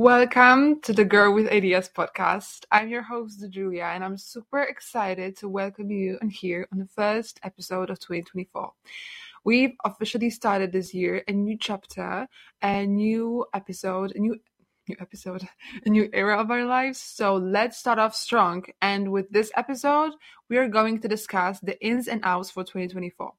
Welcome to the Girl with Ideas podcast. I'm your host, Julia, and I'm super excited to welcome you on here on the first episode of 2024. We've officially started this year a new chapter, a new episode, a new new episode, a new era of our lives. So let's start off strong. And with this episode, we are going to discuss the ins and outs for 2024.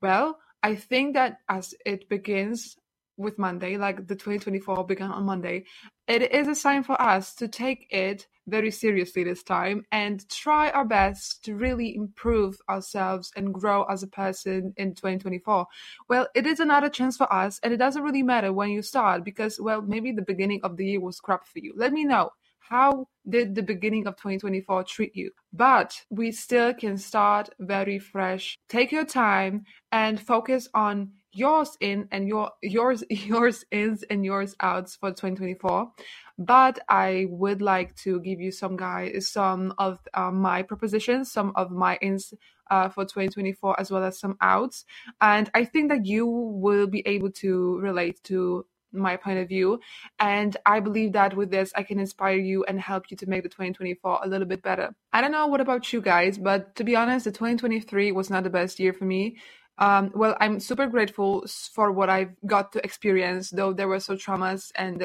Well, I think that as it begins with Monday, like the 2024 began on Monday, it is a sign for us to take it very seriously this time and try our best to really improve ourselves and grow as a person in 2024. Well, it is another chance for us, and it doesn't really matter when you start because, well, maybe the beginning of the year was crap for you. Let me know how did the beginning of 2024 treat you? But we still can start very fresh. Take your time and focus on yours in and your yours yours ins and yours outs for 2024 but i would like to give you some guys some of uh, my propositions some of my ins uh, for 2024 as well as some outs. And i think that you will be able to relate to my point of view. And i believe that with this i can inspire you and help you to make the 2024 a little bit better. I don't know what about you guys but to be honest the 2023 was not the best year for me um, well, I'm super grateful for what I've got to experience, though there were some traumas and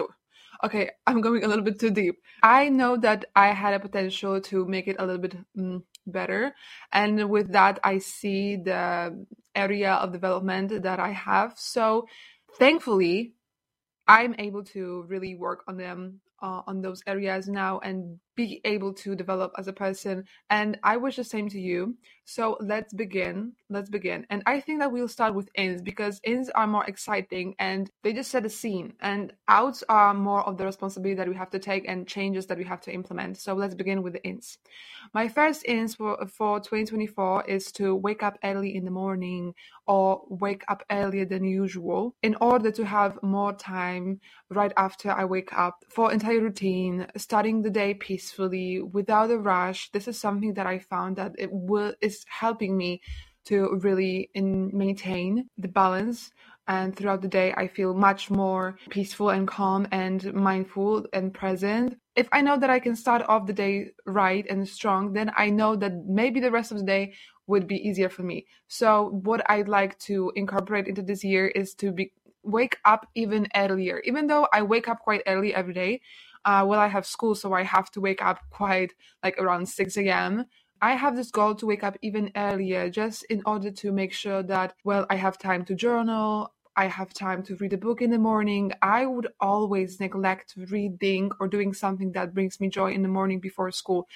okay, I'm going a little bit too deep. I know that I had a potential to make it a little bit mm, better, and with that, I see the area of development that I have. So, thankfully, I'm able to really work on them uh, on those areas now and be able to develop as a person. And I wish the same to you. So let's begin. Let's begin. And I think that we'll start with ins because ins are more exciting and they just set a scene. And outs are more of the responsibility that we have to take and changes that we have to implement. So let's begin with the ins. My first ins for, for 2024 is to wake up early in the morning or wake up earlier than usual in order to have more time right after I wake up for entire routine, starting the day peacefully peacefully without a rush. This is something that i found that it will is helping me to really in, maintain the balance. And throughout the day i feel much more peaceful and calm and mindful and present. If i know that i can start off the day right and strong then i know that maybe the rest of the day would be easier for me. So what i'd like to incorporate into this year is to be wake up even earlier. Even though i wake up quite early every day uh, well, I have school, so I have to wake up quite like around 6 a.m. I have this goal to wake up even earlier just in order to make sure that, well, I have time to journal. I have time to read a book in the morning. I would always neglect reading or doing something that brings me joy in the morning before school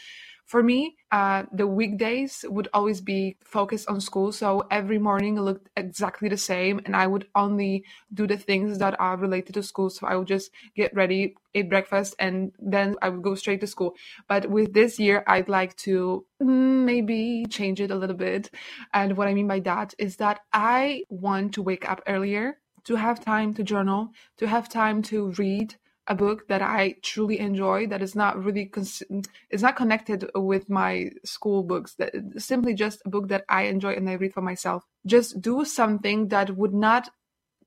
for me, uh, the weekdays would always be focused on school. So every morning looked exactly the same, and I would only do the things that are related to school. So I would just get ready, eat breakfast, and then I would go straight to school. But with this year, I'd like to mm, maybe change it a little bit. And what I mean by that is that I want to wake up earlier to have time to journal, to have time to read a book that I truly enjoy that is not really cons- is not connected with my school books that simply just a book that I enjoy and I read for myself. Just do something that would not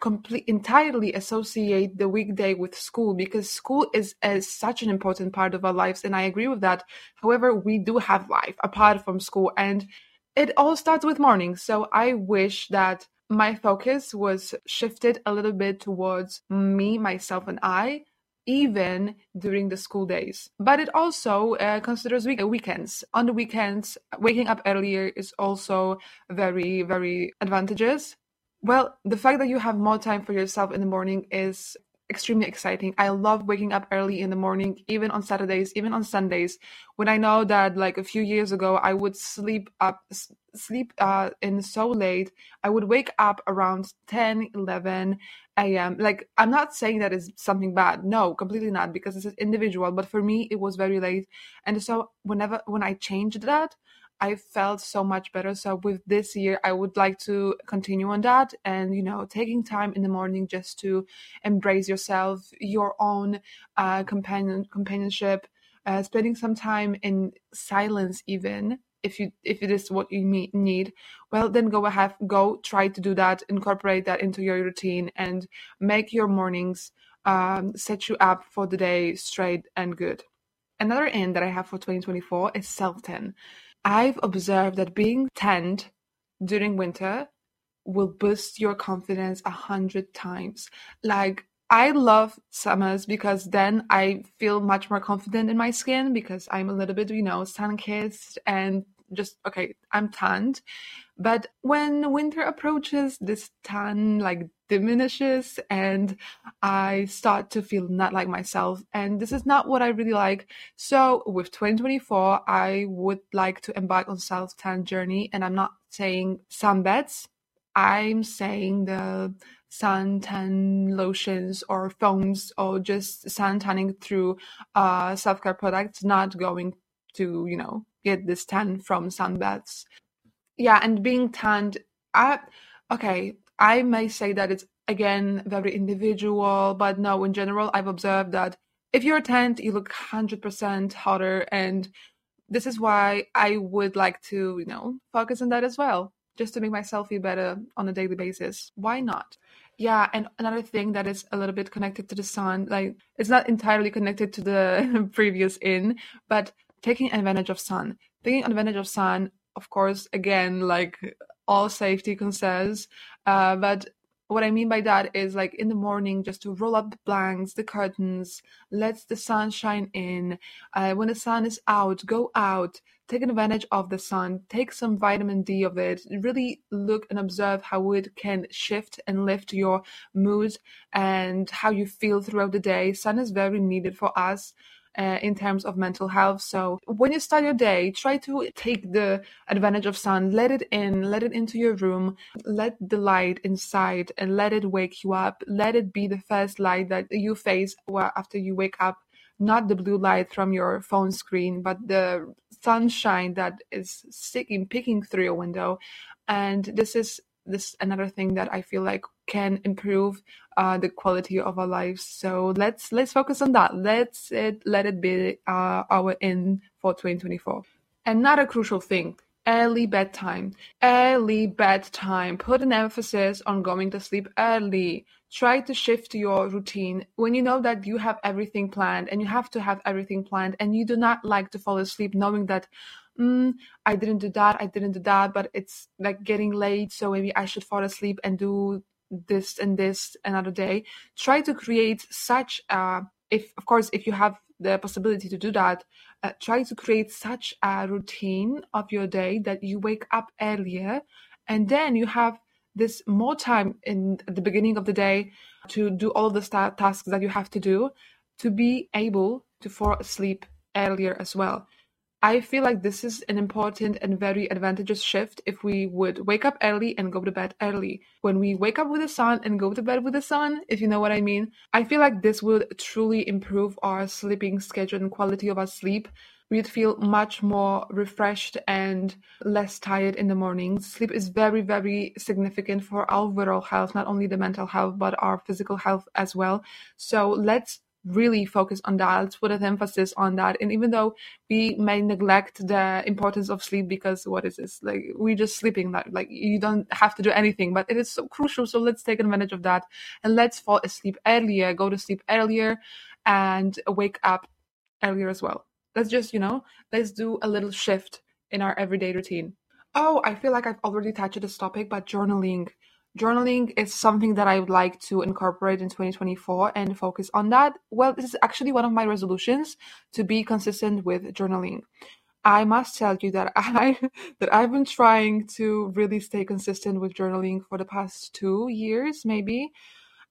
complete entirely associate the weekday with school because school is, is such an important part of our lives and I agree with that. However we do have life apart from school and it all starts with morning. So I wish that my focus was shifted a little bit towards me myself and I even during the school days. But it also uh, considers week- weekends. On the weekends, waking up earlier is also very, very advantageous. Well, the fact that you have more time for yourself in the morning is extremely exciting. I love waking up early in the morning, even on Saturdays, even on Sundays, when I know that like a few years ago I would sleep up sleep uh, in so late. I would wake up around 10, 11 a.m. Like I'm not saying that is something bad. No, completely not because it's individual, but for me it was very late. And so whenever when I changed that, I felt so much better. So with this year, I would like to continue on that and, you know, taking time in the morning just to embrace yourself, your own uh, companion companionship, uh, spending some time in silence even if you if it is what you need well then go ahead go try to do that incorporate that into your routine and make your mornings um, set you up for the day straight and good. Another in that I have for 2024 is self tan. I've observed that being tanned during winter will boost your confidence a hundred times. Like I love summers because then I feel much more confident in my skin because I'm a little bit, you know, sun kissed and just okay, I'm tanned. But when winter approaches, this tan like diminishes and I start to feel not like myself. And this is not what I really like. So with 2024, I would like to embark on self tan journey. And I'm not saying sunbeds. I'm saying the suntan lotions or foams or just sun tanning through uh, self-care products not going to you know get this tan from sunbaths yeah and being tanned I, okay i may say that it's again very individual but no in general i've observed that if you're tanned you look 100% hotter and this is why i would like to you know focus on that as well just to make myself feel better on a daily basis why not yeah, and another thing that is a little bit connected to the sun, like it's not entirely connected to the previous in, but taking advantage of sun. Taking advantage of sun, of course, again, like all safety concerns, uh, but what I mean by that is like in the morning, just to roll up the blanks, the curtains, let the sun shine in. Uh, when the sun is out, go out, take advantage of the sun, take some vitamin D of it. Really look and observe how it can shift and lift your mood and how you feel throughout the day. Sun is very needed for us uh, in terms of mental health. So when you start your day, try to take the advantage of sun, let it in, let it into your room, let the light inside and let it wake you up. Let it be the first light that you face after you wake up. Not the blue light from your phone screen, but the sunshine that is sticking, peeking through your window. And this is this is another thing that I feel like can improve uh, the quality of our lives. So let's let's focus on that. Let's it, let it be uh, our end for 2024. Another crucial thing: early bedtime. Early bedtime. Put an emphasis on going to sleep early. Try to shift your routine when you know that you have everything planned and you have to have everything planned and you do not like to fall asleep knowing that mm, I didn't do that, I didn't do that, but it's like getting late, so maybe I should fall asleep and do this and this another day. Try to create such a, if of course, if you have the possibility to do that, uh, try to create such a routine of your day that you wake up earlier and then you have this more time in the beginning of the day to do all the tasks that you have to do to be able to fall asleep earlier as well I feel like this is an important and very advantageous shift if we would wake up early and go to bed early. When we wake up with the sun and go to bed with the sun, if you know what I mean, I feel like this would truly improve our sleeping schedule and quality of our sleep. We'd feel much more refreshed and less tired in the morning. Sleep is very, very significant for our overall health, not only the mental health, but our physical health as well. So let's really focus on that. Put an emphasis on that. And even though we may neglect the importance of sleep because what is this? Like we're just sleeping. Like, like you don't have to do anything, but it is so crucial. So let's take advantage of that and let's fall asleep earlier, go to sleep earlier and wake up earlier as well. Let's just, you know, let's do a little shift in our everyday routine. Oh, I feel like I've already touched this topic, but journaling journaling is something that I would like to incorporate in 2024 and focus on that. Well, this is actually one of my resolutions to be consistent with journaling. I must tell you that I that I've been trying to really stay consistent with journaling for the past two years, maybe,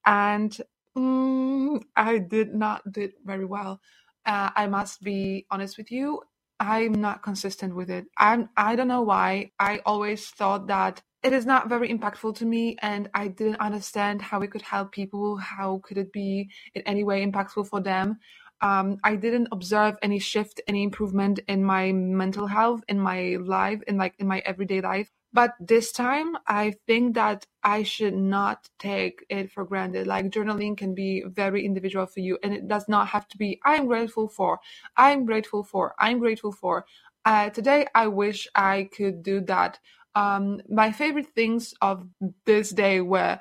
and mm, I did not do it very well. Uh, I must be honest with you. I'm not consistent with it. I'm I don't know why. I always thought that it is not very impactful to me and i didn't understand how it could help people how could it be in any way impactful for them. Um, i didn't observe any shift any improvement in my mental health in my life in like in my everyday life. But this time i think that i should not take it for granted. Like journaling can be very individual for you and it does not have to be i'm grateful for i'm grateful for i'm grateful for. Uh, today i wish i could do that um, my favorite things of this day were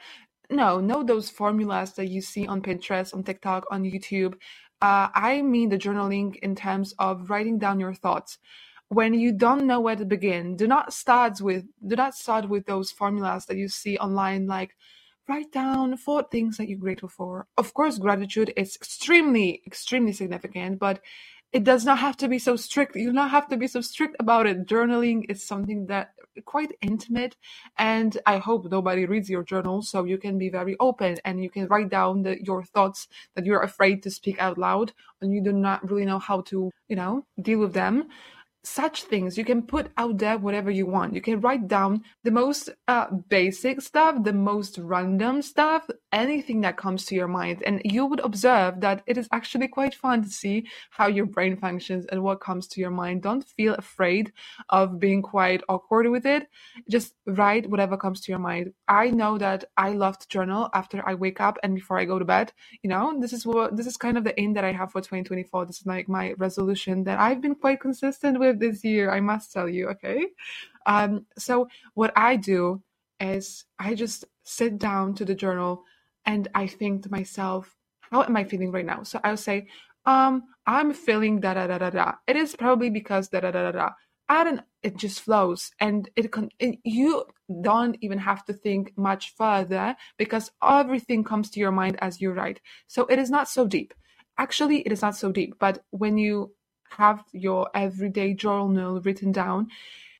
no, no, those formulas that you see on Pinterest, on TikTok, on YouTube. Uh, I mean the journaling in terms of writing down your thoughts. When you don't know where to begin, do not start with do not start with those formulas that you see online, like write down four things that you're grateful for. Of course, gratitude is extremely, extremely significant, but it does not have to be so strict. You do not have to be so strict about it. Journaling is something that quite intimate, and I hope nobody reads your journal, so you can be very open and you can write down the, your thoughts that you're afraid to speak out loud, and you do not really know how to, you know, deal with them such things. You can put out there whatever you want. You can write down the most uh, basic stuff the most random stuff anything that comes to your mind. And you would observe that it is actually quite fun to see how your brain functions and what comes to your mind. Don't feel afraid of being quite awkward with it. Just write whatever comes to your mind. I know that i love to journal after i wake up and before i go to bed. You know this is what this is kind of the aim that i have for 2024 this is like my resolution that i've been quite consistent with this year, I must tell you, okay? Um, so, what I do is I just sit down to the journal and I think to myself, how am I feeling right now? So, I'll say, um, I'm feeling da da da da da. It is probably because da da da da da. I don't, it just flows and it can, it, you don't even have to think much further because everything comes to your mind as you write. So it is not so deep. Actually, it is not so deep, but when you have your everyday journal written down,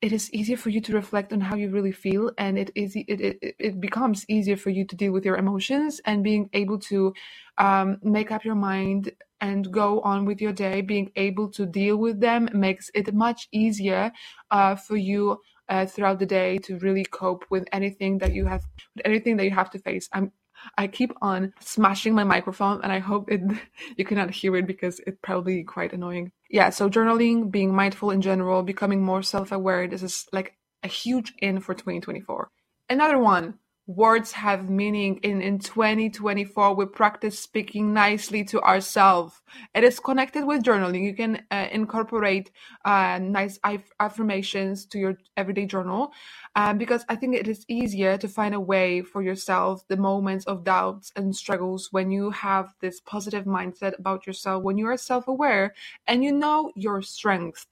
it is easier for you to reflect on how you really feel and it is it, it, it becomes easier for you to deal with your emotions and being able to um, make up your mind and go on with your day being able to deal with them makes it much easier uh, for you uh, throughout the day to really cope with anything that you have anything that you have to face. I'm I keep on smashing my microphone and I hope it you cannot hear it because it's probably quite annoying. Yeah, so journaling, being mindful in general, becoming more self-aware, this is like a huge in for 2024. Another one, words have meaning in in 2024 we practice speaking nicely to ourselves. It is connected with journaling. You can uh, incorporate uh, nice aff- affirmations to your everyday journal um, because i think it is easier to find a way for yourself the moments of doubts and struggles when you have this positive mindset about yourself when you are self-aware and you know your strengths.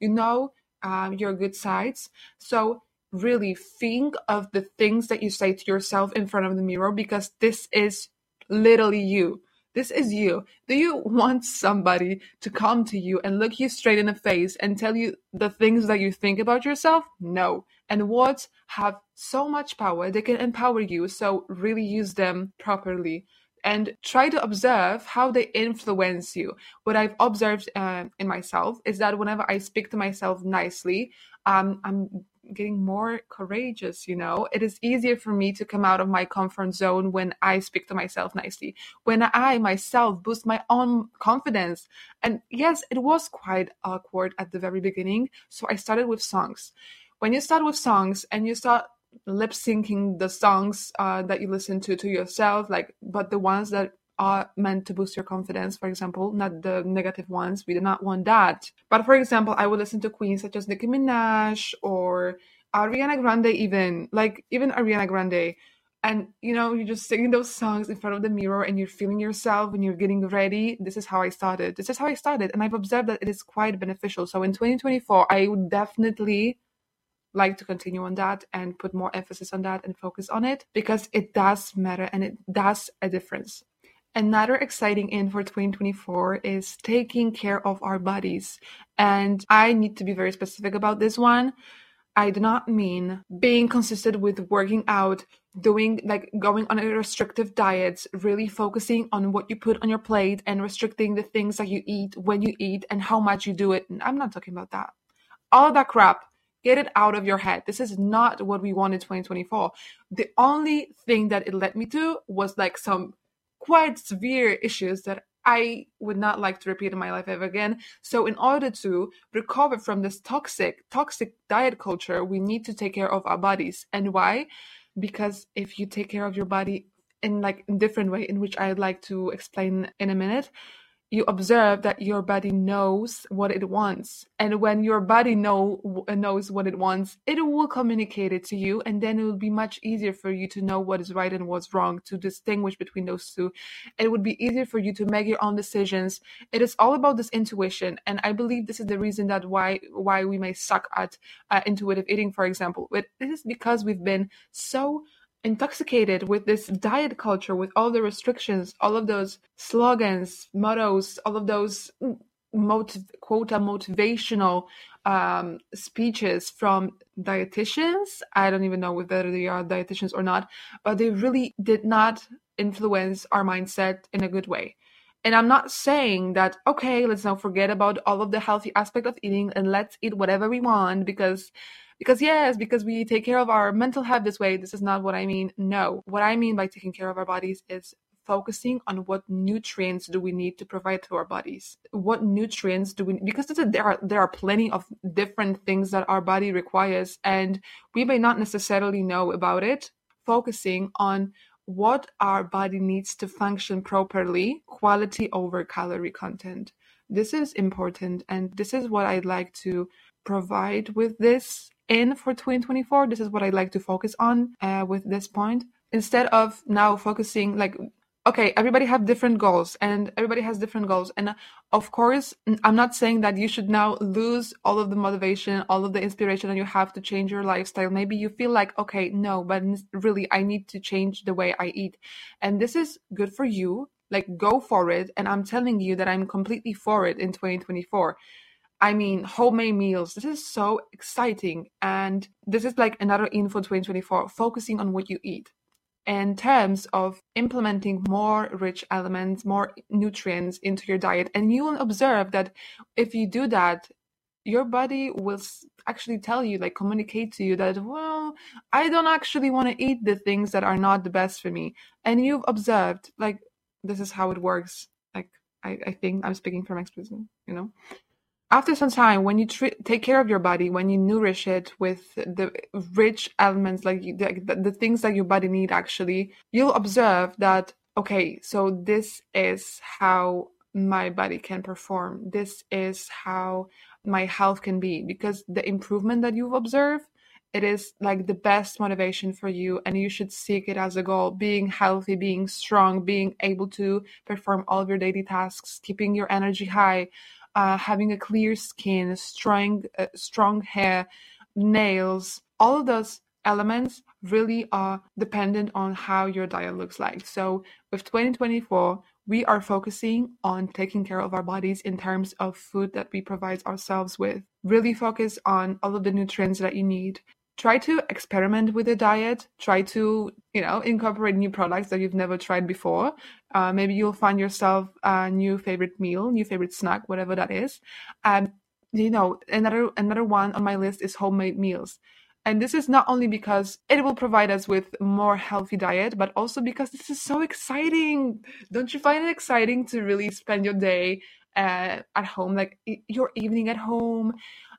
You know um, your good sides. So really think of the things that you say to yourself in front of the mirror because this is literally you. This is you. Do you want somebody to come to you and look you straight in the face and tell you the things that you think about yourself? No. And words have so much power, they can empower you. So, really use them properly and try to observe how they influence you. What I've observed uh, in myself is that whenever I speak to myself nicely, um, I'm getting more courageous you know? It is easier for me to come out of my comfort zone when i speak to myself nicely when i myself boost my own confidence. And yes it was quite awkward at the very beginning so i started with songs. When you start with songs and you start lip syncing the songs uh, that you listen to to yourself like but the ones that are meant to boost your confidence, for example, not the negative ones. We do not want that. But for example, I would listen to queens such as Nicki Minaj or Ariana Grande, even like even Ariana Grande. And you know, you're just singing those songs in front of the mirror and you're feeling yourself and you're getting ready. This is how I started. This is how I started. And I've observed that it is quite beneficial. So in 2024, I would definitely like to continue on that and put more emphasis on that and focus on it because it does matter and it does a difference. Another exciting in for 2024 is taking care of our bodies. And I need to be very specific about this one. I do not mean being consistent with working out, doing like going on a restrictive diet, really focusing on what you put on your plate and restricting the things that you eat, when you eat, and how much you do it. I'm not talking about that. All that crap, get it out of your head. This is not what we want in 2024. The only thing that it led me to was like some quite severe issues that I would not like to repeat in my life ever again. So in order to recover from this toxic, toxic diet culture, we need to take care of our bodies. And why? Because if you take care of your body in like a different way, in which I'd like to explain in a minute, you observe that your body knows what it wants. And when your body know knows what it wants it will communicate it to you and then it will be much easier for you to know what is right and what's wrong to distinguish between those two. It would be easier for you to make your own decisions. It is all about this intuition and i believe this is the reason that why why we may suck at uh, intuitive eating for example. It is because we've been so intoxicated with this diet culture, with all the restrictions, all of those slogans, mottos, all of those motiv- quota motivational um, speeches from dietitians. I don't even know whether they are dietitians or not, but they really did not influence our mindset in a good way. And I'm not saying that, okay, let's now forget about all of the healthy aspect of eating and let's eat whatever we want because because yes because we take care of our mental health this way this is not what i mean. No what i mean by taking care of our bodies is focusing on what nutrients do we need to provide to our bodies. What nutrients do we because there are there are plenty of different things that our body requires and we may not necessarily know about it. Focusing on what our body needs to function properly quality over calorie content. This is important and this is what i'd like to provide with this in for 2024 this is what I'd like to focus on uh, with this point. Instead of now focusing like okay everybody have different goals and everybody has different goals. And uh, of course i'm not saying that you should now lose all of the motivation all of the inspiration and you have to change your lifestyle. Maybe you feel like okay no but really i need to change the way i eat. And this is good for you. Like go for it. And i'm telling you that i'm completely for it in 2024 I mean, homemade meals. This is so exciting. And this is like another info 2024, focusing on what you eat in terms of implementing more rich elements, more nutrients into your diet. And you will observe that if you do that, your body will actually tell you, like communicate to you that, well, I don't actually want to eat the things that are not the best for me. And you've observed, like, this is how it works. Like, I, I think I'm speaking from experience, you know? After some time when you take care of your body when you nourish it with the rich elements like the, the, things that your body need actually you'll observe that okay so this is how my body can perform. This is how my health can be. Because the improvement that you've observed it is like the best motivation for you and you should seek it as a goal. Being healthy being strong being able to perform all of your daily tasks keeping your energy high uh, having a clear skin, strong, uh, strong hair, nails, all of those elements really are dependent on how your diet looks like. So with 2024, we are focusing on taking care of our bodies in terms of food that we provide ourselves with. Really focus on all of the nutrients that you need try to experiment with the diet try to you know incorporate new products that you've never tried before uh, maybe you'll find yourself a new favorite meal new favorite snack whatever that is and you know another another one on my list is homemade meals and this is not only because it will provide us with more healthy diet but also because this is so exciting don't you find it exciting to really spend your day uh, at home like your evening at home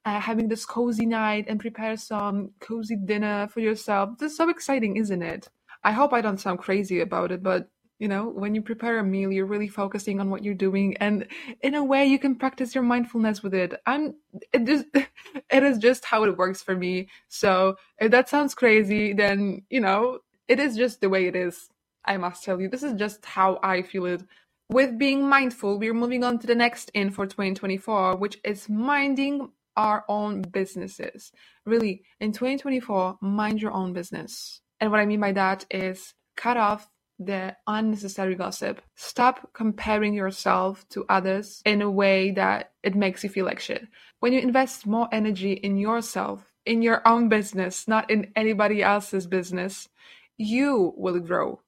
uh, having this cozy night and prepare some cozy dinner for yourself. This is so exciting, isn't it? I hope I don't sound crazy about it, but you know, when you prepare a meal, you're really focusing on what you're doing, and in a way, you can practice your mindfulness with it. I'm it just it is just how it works for me. So if that sounds crazy, then you know, it is just the way it is. I must tell you, this is just how I feel it. With being mindful, we're moving on to the next in for 2024, which is minding our own businesses. Really, in 2024, mind your own business. And what I mean by that is cut off the unnecessary gossip. Stop comparing yourself to others in a way that it makes you feel like shit. When you invest more energy in yourself, in your own business, not in anybody else's business, you will grow.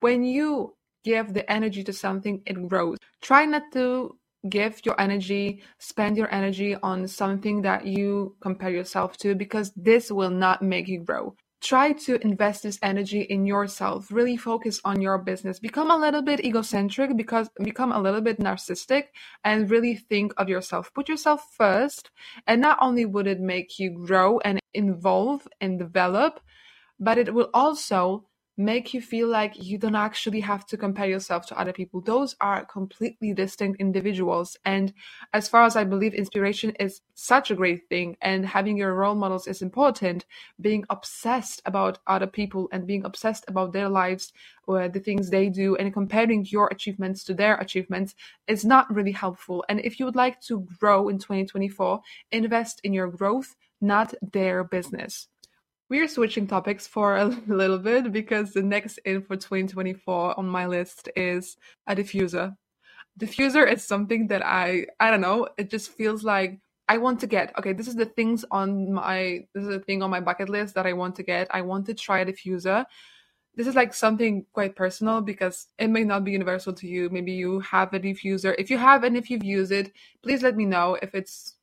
When you give the energy to something, it grows. Try not to give your energy, spend your energy on something that you compare yourself to because this will not make you grow. Try to invest this energy in yourself. Really focus on your business. Become a little bit egocentric because become a little bit narcissistic and really think of yourself. Put yourself first. And not only would it make you grow and evolve and develop, but it will also make you feel like you don't actually have to compare yourself to other people. Those are completely distinct individuals. And as far as I believe, inspiration is such a great thing, and having your role models is important. Being obsessed about other people and being obsessed about their lives or the things they do and comparing your achievements to their achievements is not really helpful. And if you would like to grow in 2024, invest in your growth, not their business. We are switching topics for a little bit because the next in for 2024 on my list is a diffuser. Diffuser is something that I I don't know, it just feels like I want to get. Okay, this is the things on my this is the thing on my bucket list that I want to get. I want to try a diffuser. This is like something quite personal because it may not be universal to you. Maybe you have a diffuser. If you have and if you've used it, please let me know if it's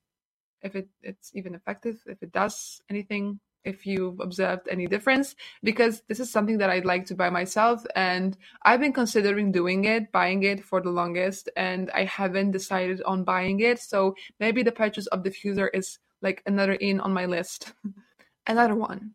if it, it's even effective, if it does anything if you've observed any difference because this is something that I'd like to buy myself and I've been considering doing it, buying it for the longest and I haven't decided on buying it. So maybe the purchase of diffuser is like another in on my list. another one.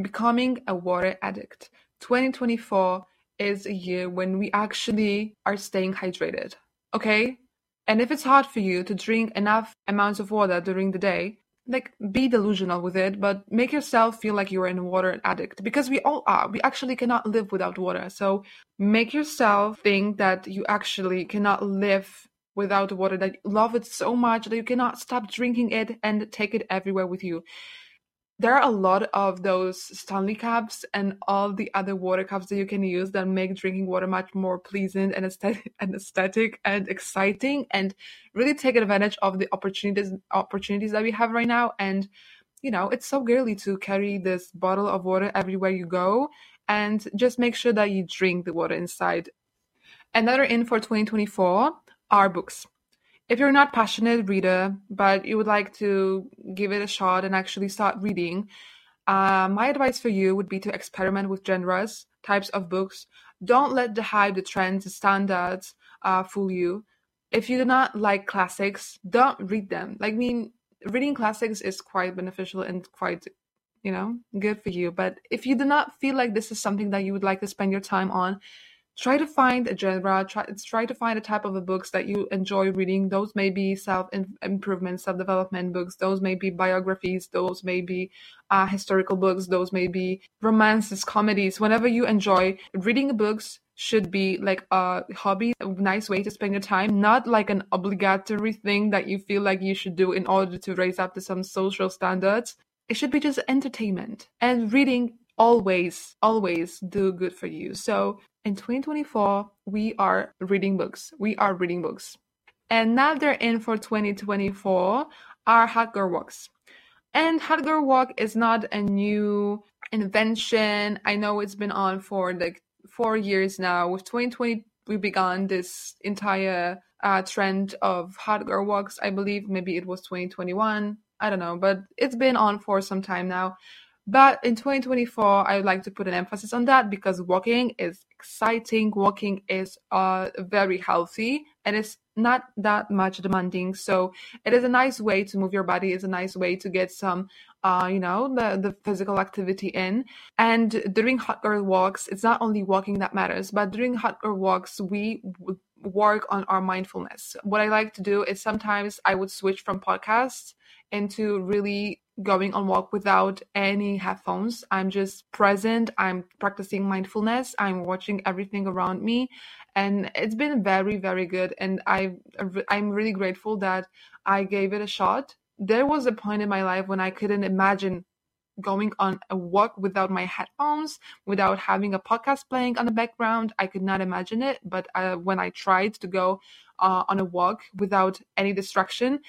Becoming a water addict. 2024 is a year when we actually are staying hydrated. Okay? And if it's hard for you to drink enough amounts of water during the day, like be delusional with it but make yourself feel like you're a water addict because we all are. We actually cannot live without water. So make yourself think that you actually cannot live without water that you love it so much that you cannot stop drinking it and take it everywhere with you there are a lot of those Stanley cups and all the other water cups that you can use that make drinking water much more pleasant and aesthetic and aesthetic and exciting and really take advantage of the opportunities opportunities that we have right now. And you know, it's so girly to carry this bottle of water everywhere you go and just make sure that you drink the water inside. Another in for 2024 are books if you're not passionate reader but you would like to give it a shot and actually start reading uh, my advice for you would be to experiment with genres types of books. Don't let the hype the trends the standards uh, fool you. If you do not like classics don't read them. Like i mean reading classics is quite beneficial and quite you know good for you. But if you do not feel like this is something that you would like to spend your time on try to find a genre try, try to find a type of the books that you enjoy reading. Those may be self improvement self development books. Those may be biographies. Those may be uh, historical books. Those may be romances comedies. Whenever you enjoy reading books should be like a hobby a nice way to spend your time not like an obligatory thing that you feel like you should do in order to raise up to some social standards. It should be just entertainment. And reading always always do good for you so in 2024, we are reading books. We are reading books. And now they're in for 2024 are hot girl walks. And hot girl walk is not a new invention. I know it's been on for like four years now. With 2020, we began this entire uh, trend of hot girl walks. I believe maybe it was 2021. I don't know, but it's been on for some time now. But in 2024, I would like to put an emphasis on that because walking is exciting. Walking is uh, very healthy and it's not that much demanding. So it is a nice way to move your body. It's a nice way to get some, uh, you know, the, the physical activity in. And during hot girl walks, it's not only walking that matters, but during hot girl walks, we work on our mindfulness. What I like to do is sometimes I would switch from podcasts into really going on walk without any headphones. I'm just present. I'm practicing mindfulness. I'm watching everything around me. And it's been very very good. And i i'm really grateful that i gave it a shot. There was a point in my life when i couldn't imagine going on a walk without my headphones without having a podcast playing on the background. I could not imagine it. But uh, when i tried to go uh, on a walk without any distraction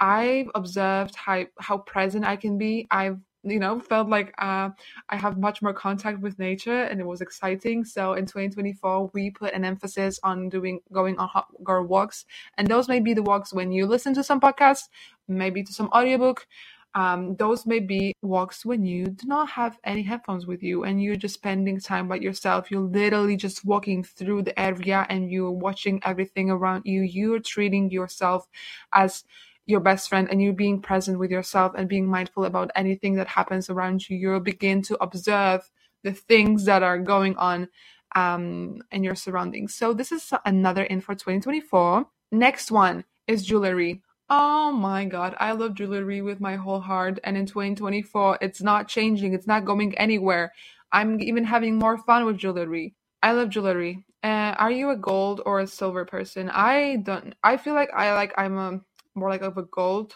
I've observed how how present I can be. I've you know felt like uh, I have much more contact with nature, and it was exciting. So in 2024, we put an emphasis on doing going on hot girl walks, and those may be the walks when you listen to some podcast, maybe to some audiobook. Um, those may be walks when you do not have any headphones with you and you're just spending time by yourself. You're literally just walking through the area and you're watching everything around you. You're treating yourself as your best friend and you being present with yourself and being mindful about anything that happens around you, you'll begin to observe the things that are going on um, in your surroundings. So this is another in for 2024. Next one is jewelry. Oh my god, I love jewelry with my whole heart. And in 2024, it's not changing, it's not going anywhere. I'm even having more fun with jewelry. I love jewelry. Uh, are you a gold or a silver person? I don't. I feel like I like I'm a more like of a gold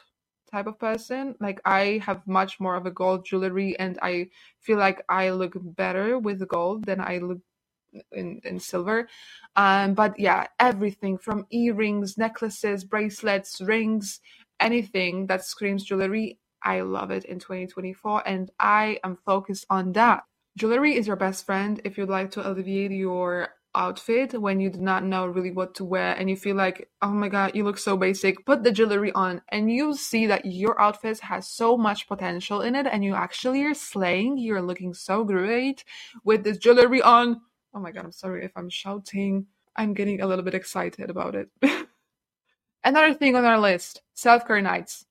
type of person. Like I have much more of a gold jewelry, and I feel like I look better with gold than I look in, in silver. Um, but yeah, everything from earrings, necklaces, bracelets, rings, anything that screams jewelry, I love it in 2024, and I am focused on that. Jewelry is your best friend if you'd like to alleviate your outfit when you do not know really what to wear and you feel like, oh my god, you look so basic. Put the jewelry on and you see that your outfit has so much potential in it and you actually are slaying. You're looking so great with this jewelry on. Oh my god, I'm sorry if I'm shouting. I'm getting a little bit excited about it. Another thing on our list self care nights.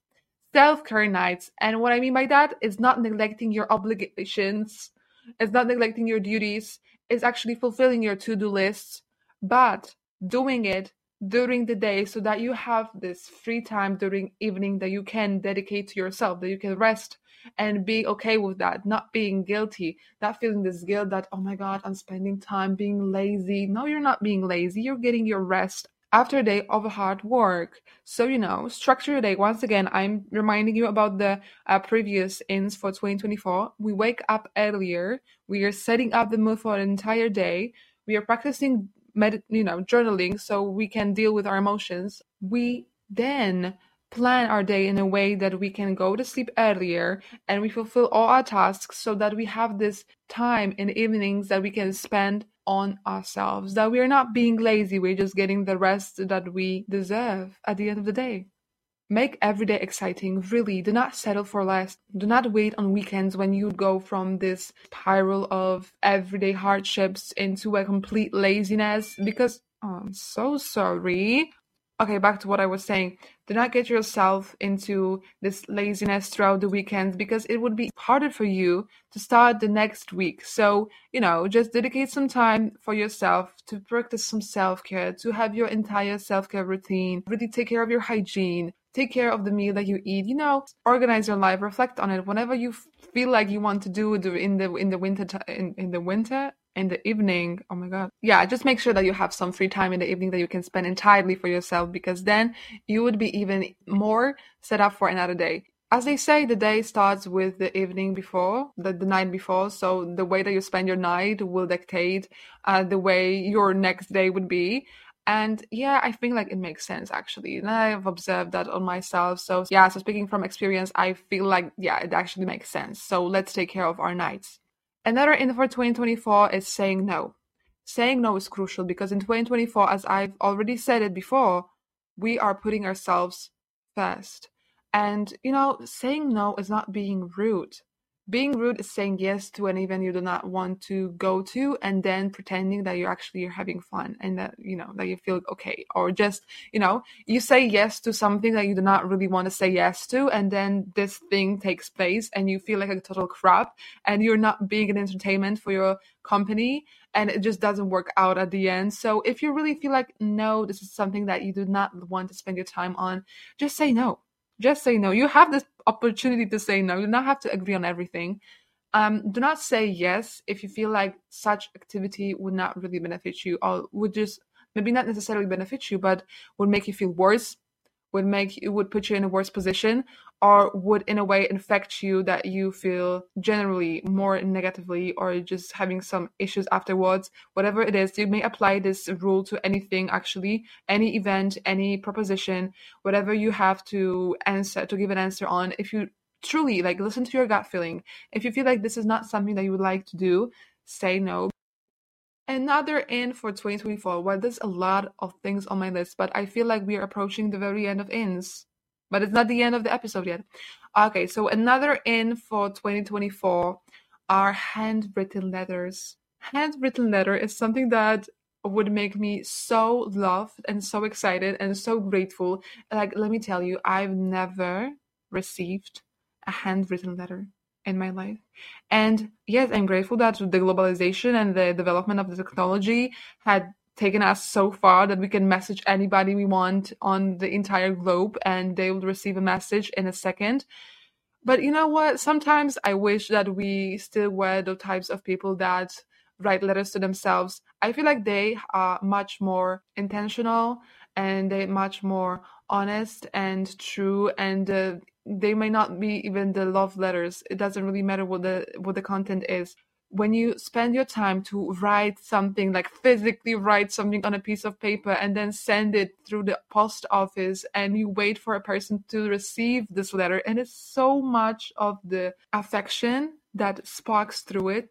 Self care nights. And what I mean by that is not neglecting your obligations it's not neglecting your duties. It's actually fulfilling your to do lists, but doing it during the day so that you have this free time during evening that you can dedicate to yourself that you can rest and be okay with that not being guilty not feeling this guilt that oh my god i'm spending time being lazy no you're not being lazy you're getting your rest after a day of hard work. So, you know, structure your day. Once again, I'm reminding you about the uh, previous ins for 2024. We wake up earlier. We are setting up the mood for an entire day. We are practicing, med- you know, journaling so we can deal with our emotions. We then plan our day in a way that we can go to sleep earlier and we fulfill all our tasks so that we have this time in evenings that we can spend on ourselves, that we are not being lazy, we're just getting the rest that we deserve at the end of the day. Make every day exciting, really. Do not settle for less. Do not wait on weekends when you go from this spiral of everyday hardships into a complete laziness because oh, I'm so sorry okay, back to what I was saying. Do not get yourself into this laziness throughout the weekends because it would be harder for you to start the next week. So, you know, just dedicate some time for yourself to practice some self care, to have your entire self care routine, really take care of your hygiene, take care of the meal that you eat. You know organize your life. Reflect on it. Whenever you feel like you want to do in the in the winter in, in the winter in the evening. Oh my god. Yeah just make sure that you have some free time in the evening that you can spend entirely for yourself because then you would be even more set up for another day. As they say the day starts with the evening before the, the night before. So the way that you spend your night will dictate uh, the way your next day would be and yeah i think like it makes sense actually and i've observed that on myself so yeah so speaking from experience i feel like yeah it actually makes sense so let's take care of our nights Another in for 2024 is saying no. Saying no is crucial because in 2024, as I've already said it before, we are putting ourselves first. And, you know, saying no is not being rude being rude is saying yes to an event you do not want to go to and then pretending that you're actually you're having fun and that you know that you feel okay or just you know you say yes to something that you do not really want to say yes to and then this thing takes place and you feel like a total crap and you're not being an entertainment for your company and it just doesn't work out at the end. So if you really feel like no this is something that you do not want to spend your time on just say no just say no. You have this opportunity to say no. You do not have to agree on everything. Um, do not say yes if you feel like such activity would not really benefit you or would just maybe not necessarily benefit you, but would make you feel worse would make it would put you in a worse position or would in a way infect you that you feel generally more negatively or just having some issues afterwards. Whatever it is you may apply this rule to anything actually. Any event any proposition whatever you have to answer to give an answer on. If you truly like listen to your gut feeling. If you feel like this is not something that you would like to do say no Another in for 2024. Well, there's a lot of things on my list, but I feel like we are approaching the very end of ins. But it's not the end of the episode yet. Okay, so another in for 2024 are handwritten letters. Handwritten letter is something that would make me so loved and so excited and so grateful. Like, let me tell you, I've never received a handwritten letter. In my life. And yes, I'm grateful that the globalization and the development of the technology had taken us so far that we can message anybody we want on the entire globe and they will receive a message in a second. But you know what? Sometimes I wish that we still were the types of people that write letters to themselves. I feel like they are much more intentional and they much more honest and true and uh, they may not be even the love letters. It doesn't really matter what the what the content is. When you spend your time to write something like physically write something on a piece of paper and then send it through the post office and you wait for a person to receive this letter and it's so much of the affection that sparks through it.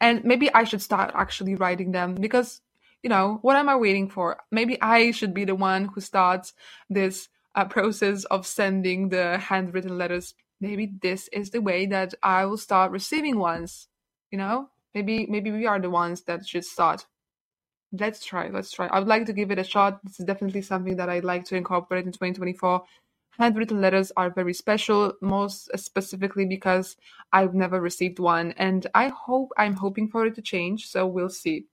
And maybe i should start actually writing them because you know, what am I waiting for? Maybe I should be the one who starts this uh, process of sending the handwritten letters. Maybe this is the way that I will start receiving ones. You know, maybe maybe we are the ones that should start. Let's try. Let's try. I would like to give it a shot. This is definitely something that I'd like to incorporate in 2024. Handwritten letters are very special, most specifically because I've never received one, and I hope I'm hoping for it to change. So we'll see.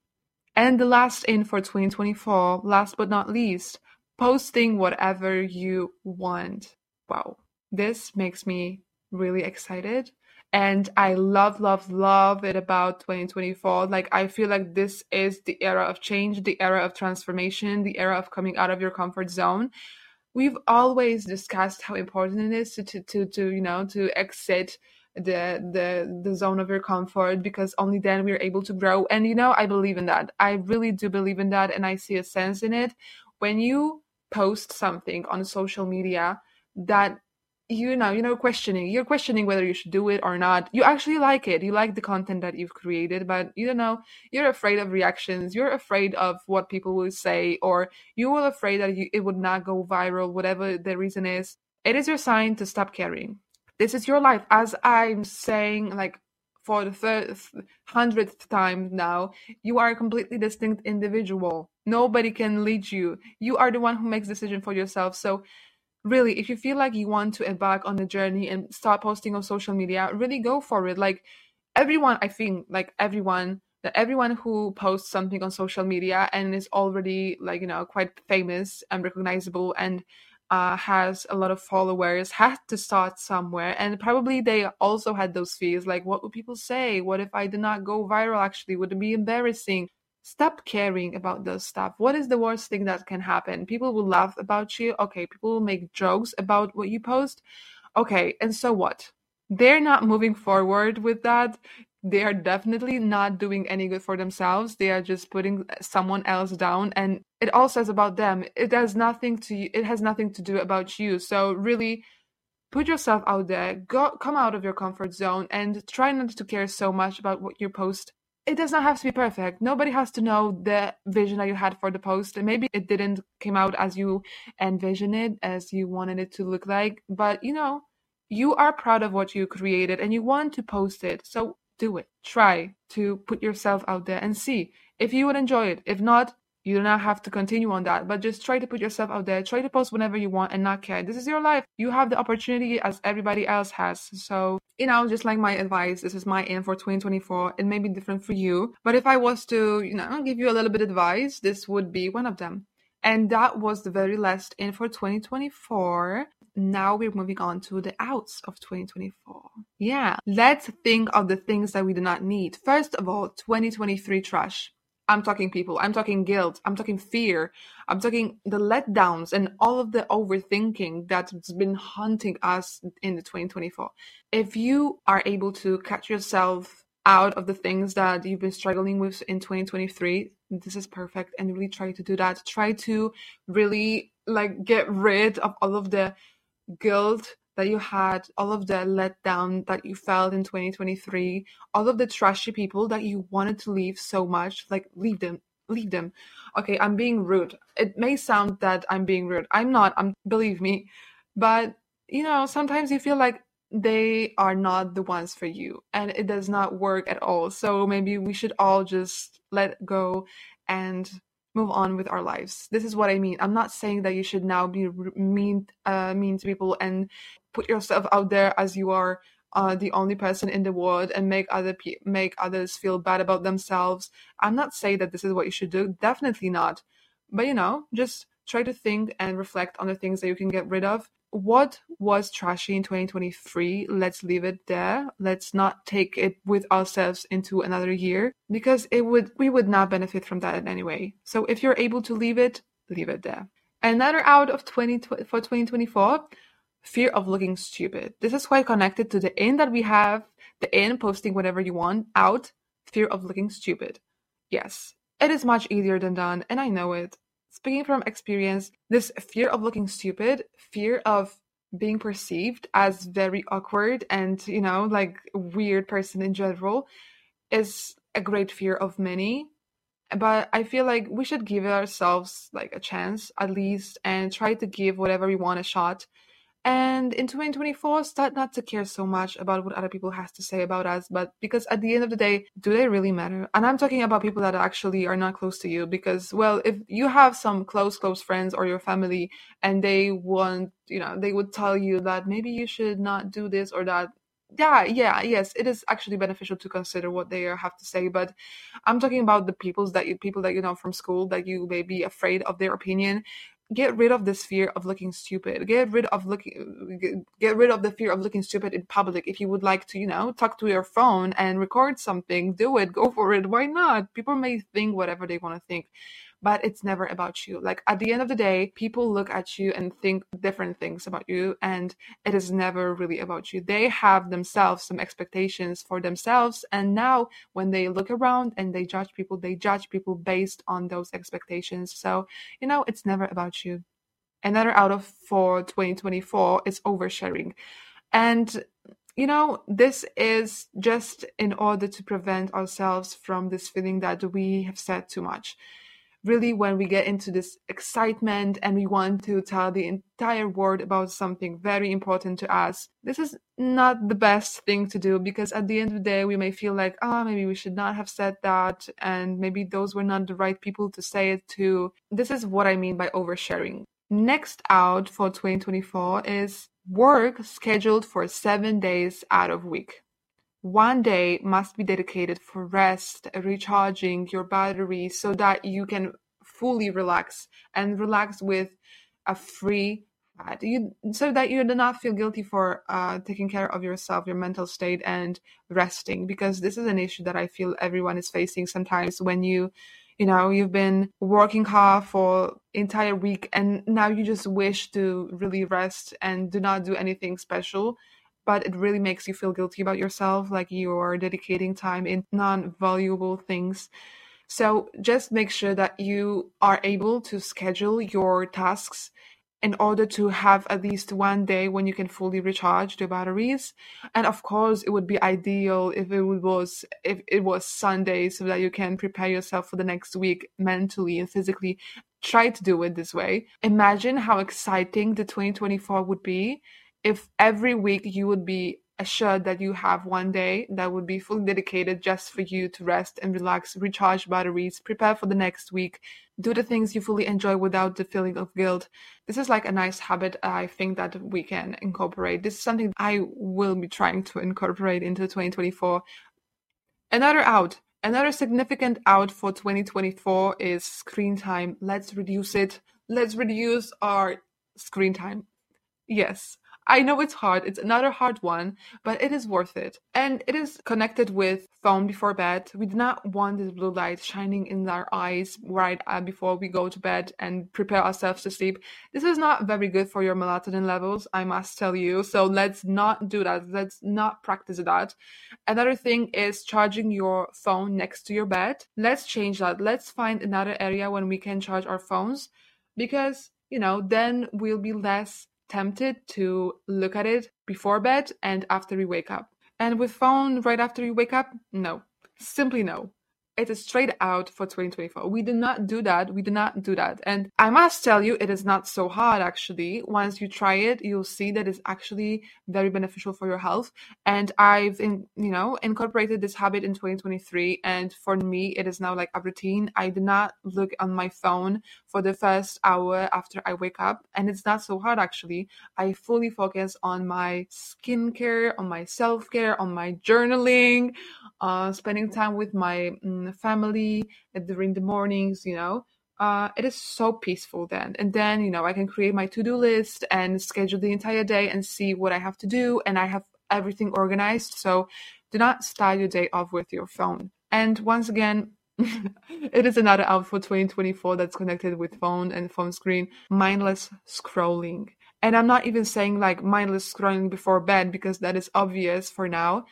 And the last in for 2024, last but not least, posting whatever you want. Wow, this makes me really excited. And I love, love, love it about 2024. Like, I feel like this is the era of change, the era of transformation, the era of coming out of your comfort zone. We've always discussed how important it is to, to, to, to you know, to exit the the the zone of your comfort because only then we're able to grow and you know i believe in that i really do believe in that and i see a sense in it when you post something on social media that you know you know questioning. You're questioning whether you should do it or not. You actually like it. You like the content that you've created but you don't know you're afraid of reactions. You're afraid of what people will say or you are afraid that you, it would not go viral whatever the reason is. It is your sign to stop caring. This is your life. As i'm saying like for the third hundredth time now you are a completely distinct individual nobody can lead you. You are the one who makes decision for yourself. So really if you feel like you want to embark on the journey and start posting on social media really go for it. Like everyone i think like everyone that everyone who posts something on social media and is already like you know quite famous and recognizable and uh, has a lot of followers had to start somewhere. And probably they also had those fears like what would people say? What if i did not go viral? Actually would it be embarrassing stop caring about those stuff. What is the worst thing that can happen? People will laugh about you. Okay people will make jokes about what you post. Okay and so what? They're not moving forward with that. They are definitely not doing any good for themselves. They are just putting someone else down and it all says about them. It has nothing to it has nothing to do about you. So really put yourself out there. Go come out of your comfort zone and try not to care so much about what you post it does not have to be perfect nobody has to know the vision that you had for the post and maybe it didn't came out as you envisioned it as you wanted it to look like but you know you are proud of what you created and you want to post it so do it. Try to put yourself out there and see if you would enjoy it. If not, you do not have to continue on that, but just try to put yourself out there. Try to post whenever you want and not care. This is your life. You have the opportunity as everybody else has. So, you know, just like my advice, this is my in for 2024. It may be different for you, but if I was to, you know, give you a little bit of advice, this would be one of them. And that was the very last in for 2024 now we're moving on to the outs of 2024. Yeah, let's think of the things that we do not need. First of all, 2023 trash. I'm talking people, I'm talking guilt, I'm talking fear, I'm talking the letdowns and all of the overthinking that's been haunting us in the 2024. If you are able to catch yourself out of the things that you've been struggling with in 2023, this is perfect and really try to do that. Try to really like get rid of all of the guilt that you had, all of the letdown that you felt in 2023, all of the trashy people that you wanted to leave so much, like leave them, leave them. Okay, I'm being rude. It may sound that I'm being rude. I'm not. I'm believe me. But you know, sometimes you feel like they are not the ones for you and it does not work at all. So maybe we should all just let go and move on with our lives. This is what I mean. I'm not saying that you should now be mean uh, mean to people and put yourself out there as you are uh, the only person in the world and make other pe- make others feel bad about themselves. I'm not saying that this is what you should do. Definitely not. But you know, just try to think and reflect on the things that you can get rid of. What was trashy in 2023? Let's leave it there. Let's not take it with ourselves into another year because it would we would not benefit from that in any way. So if you're able to leave it, leave it there. Another out of 20 for 2024 fear of looking stupid. This is quite connected to the in that we have, the in posting whatever you want, out, fear of looking stupid. Yes, it is much easier than done, and I know it. Speaking from experience, this fear of looking stupid, fear of being perceived as very awkward and, you know, like weird person in general, is a great fear of many. But I feel like we should give ourselves like a chance at least and try to give whatever we want a shot and in 2024 start not to care so much about what other people has to say about us but because at the end of the day do they really matter? And i'm talking about people that actually are not close to you because well if you have some close close friends or your family and they want you know they would tell you that maybe you should not do this or that yeah yeah yes it is actually beneficial to consider what they have to say but i'm talking about the peoples that you people that you know from school that you may be afraid of their opinion get rid of this fear of looking stupid. Get rid of looking get, rid of the fear of looking stupid in public. If you would like to you know talk to your phone and record something do it. Go for it. Why not? People may think whatever they want to think but it's never about you. Like at the end of the day, people look at you and think different things about you, and it is never really about you. They have themselves some expectations for themselves, and now when they look around and they judge people, they judge people based on those expectations. So, you know, it's never about you. Another out of for 2024 is oversharing. And you know, this is just in order to prevent ourselves from this feeling that we have said too much really when we get into this excitement and we want to tell the entire world about something very important to us, this is not the best thing to do because at the end of the day, we may feel like, oh, maybe we should not have said that. And maybe those were not the right people to say it to. This is what I mean by oversharing. Next out for 2024 is work scheduled for seven days out of week. One day must be dedicated for rest, recharging your battery so that you can fully relax and relax with a free head. You so that you do not feel guilty for uh, taking care of yourself, your mental state, and resting. Because this is an issue that I feel everyone is facing sometimes when you you know you've been working hard for entire week and now you just wish to really rest and do not do anything special but it really makes you feel guilty about yourself, like you're dedicating time in non valuable things. So just make sure that you are able to schedule your tasks in order to have at least one day when you can fully recharge the batteries. And of course it would be ideal if it was if it was sunday so that you can prepare yourself for the next week mentally and physically. Try to do it this way. Imagine how exciting the 2024 would be if every week you would be assured that you have one day that would be fully dedicated just for you to rest and relax, recharge batteries, prepare for the next week, do the things you fully enjoy without the feeling of guilt. This is like a nice habit I think that we can incorporate. This is something I will be trying to incorporate into 2024. Another out, another significant out for 2024 is screen time. Let's reduce it. Let's reduce our screen time. Yes, I know it's hard. It's another hard one, but it is worth it. And it is connected with phone before bed. We do not want this blue light shining in our eyes right uh, before we go to bed and prepare ourselves to sleep. This is not very good for your melatonin levels, I must tell you. So let's not do that. Let's not practice that. Another thing is charging your phone next to your bed. Let's change that. Let's find another area when we can charge our phones because you know, then we'll be less tempted to look at it before bed and after we wake up. And with phone right after you wake up, no. Simply no. It is straight out for 2024. We did not do that. We did not do that. And I must tell you, it is not so hard actually. Once you try it, you'll see that it's actually very beneficial for your health. And I've, in, you know, incorporated this habit in 2023. And for me, it is now like a routine. I do not look on my phone for the first hour after I wake up. And it's not so hard actually. I fully focus on my skincare, on my self care, on my journaling, uh, spending time with my um, family during the mornings, you know. Uh, it is so peaceful then. And then, you know, I can create my to do list and schedule the entire day and see what I have to do. And I have everything organized. So do not start your day off with your phone. And once again, it is another out for 2024 that's connected with phone and phone screen mindless scrolling. And I'm not even saying like mindless scrolling before bed because that is obvious for now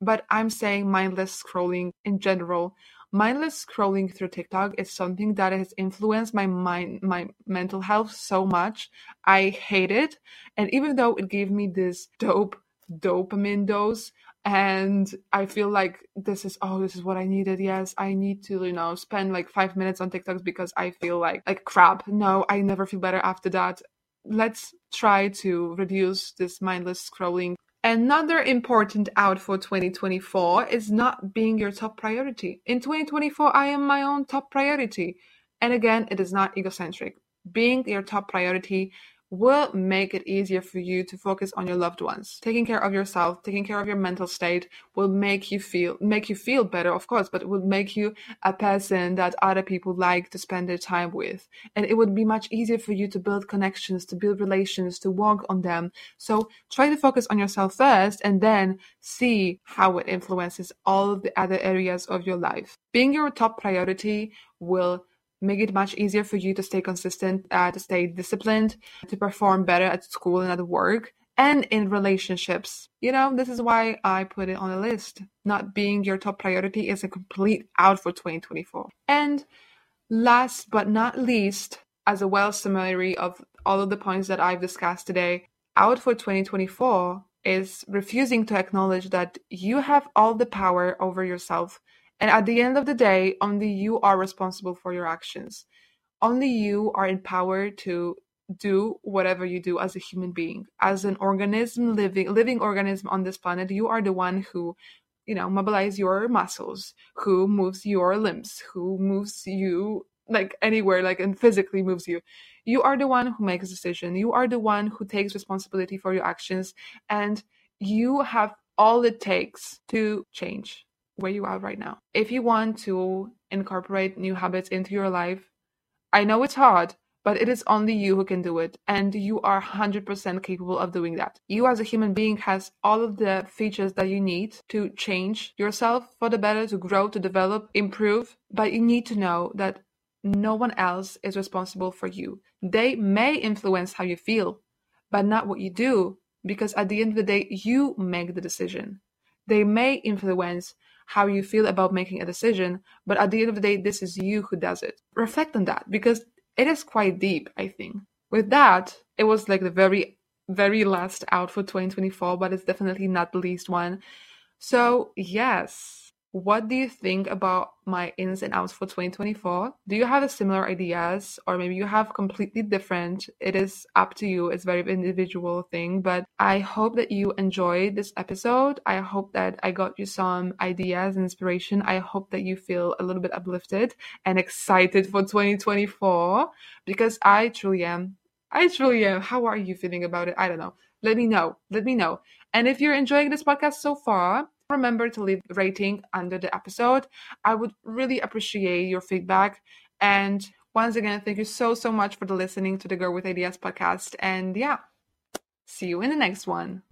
but I'm saying mindless scrolling in general. Mindless scrolling through TikTok is something that has influenced my mind, my mental health so much. I hate it. And even though it gave me this dope dopamine dose, and I feel like this is oh this is what I needed. Yes, I need to you know spend like five minutes on TikToks because I feel like like crap. No, I never feel better after that. Let's try to reduce this mindless scrolling Another important out for 2024 is not being your top priority. In 2024, I am my own top priority. And again, it is not egocentric. Being your top priority will make it easier for you to focus on your loved ones. Taking care of yourself, taking care of your mental state will make you feel make you feel better, of course, but it will make you a person that other people like to spend their time with. And it would be much easier for you to build connections, to build relations, to work on them. So try to focus on yourself first and then see how it influences all the other areas of your life. Being your top priority will make it much easier for you to stay consistent, uh, to stay disciplined, to perform better at school and at work and in relationships. You know, this is why I put it on the list. Not being your top priority is a complete out for 2024. And last but not least, as a well summary of all of the points that I've discussed today, out for 2024 is refusing to acknowledge that you have all the power over yourself and at the end of the day, only you are responsible for your actions. Only you are empowered to do whatever you do as a human being, as an organism, living living organism on this planet. You are the one who, you know, mobilize your muscles, who moves your limbs, who moves you like anywhere, like and physically moves you. You are the one who makes decision. You are the one who takes responsibility for your actions, and you have all it takes to change where you are right now. If you want to incorporate new habits into your life, I know it's hard, but it is only you who can do it and you are 100% capable of doing that. You as a human being has all of the features that you need to change yourself for the better, to grow, to develop, improve, but you need to know that no one else is responsible for you. They may influence how you feel, but not what you do because at the end of the day you make the decision. They may influence how you feel about making a decision, but at the end of the day, this is you who does it. Reflect on that because it is quite deep, I think. With that, it was like the very, very last out for 2024, but it's definitely not the least one. So, yes, what do you think about my ins and outs for 2024? Do you have similar ideas or maybe you have completely different? It is up to you. It's very individual thing, but I hope that you enjoyed this episode. I hope that I got you some ideas and inspiration. I hope that you feel a little bit uplifted and excited for 2024 because I truly am. I truly am. How are you feeling about it? I don't know. Let me know. Let me know. And if you're enjoying this podcast so far, remember to leave rating under the episode. I would really appreciate your feedback. And once again, thank you so, so much for the listening to the Girl with Ideas podcast. And yeah, see you in the next one.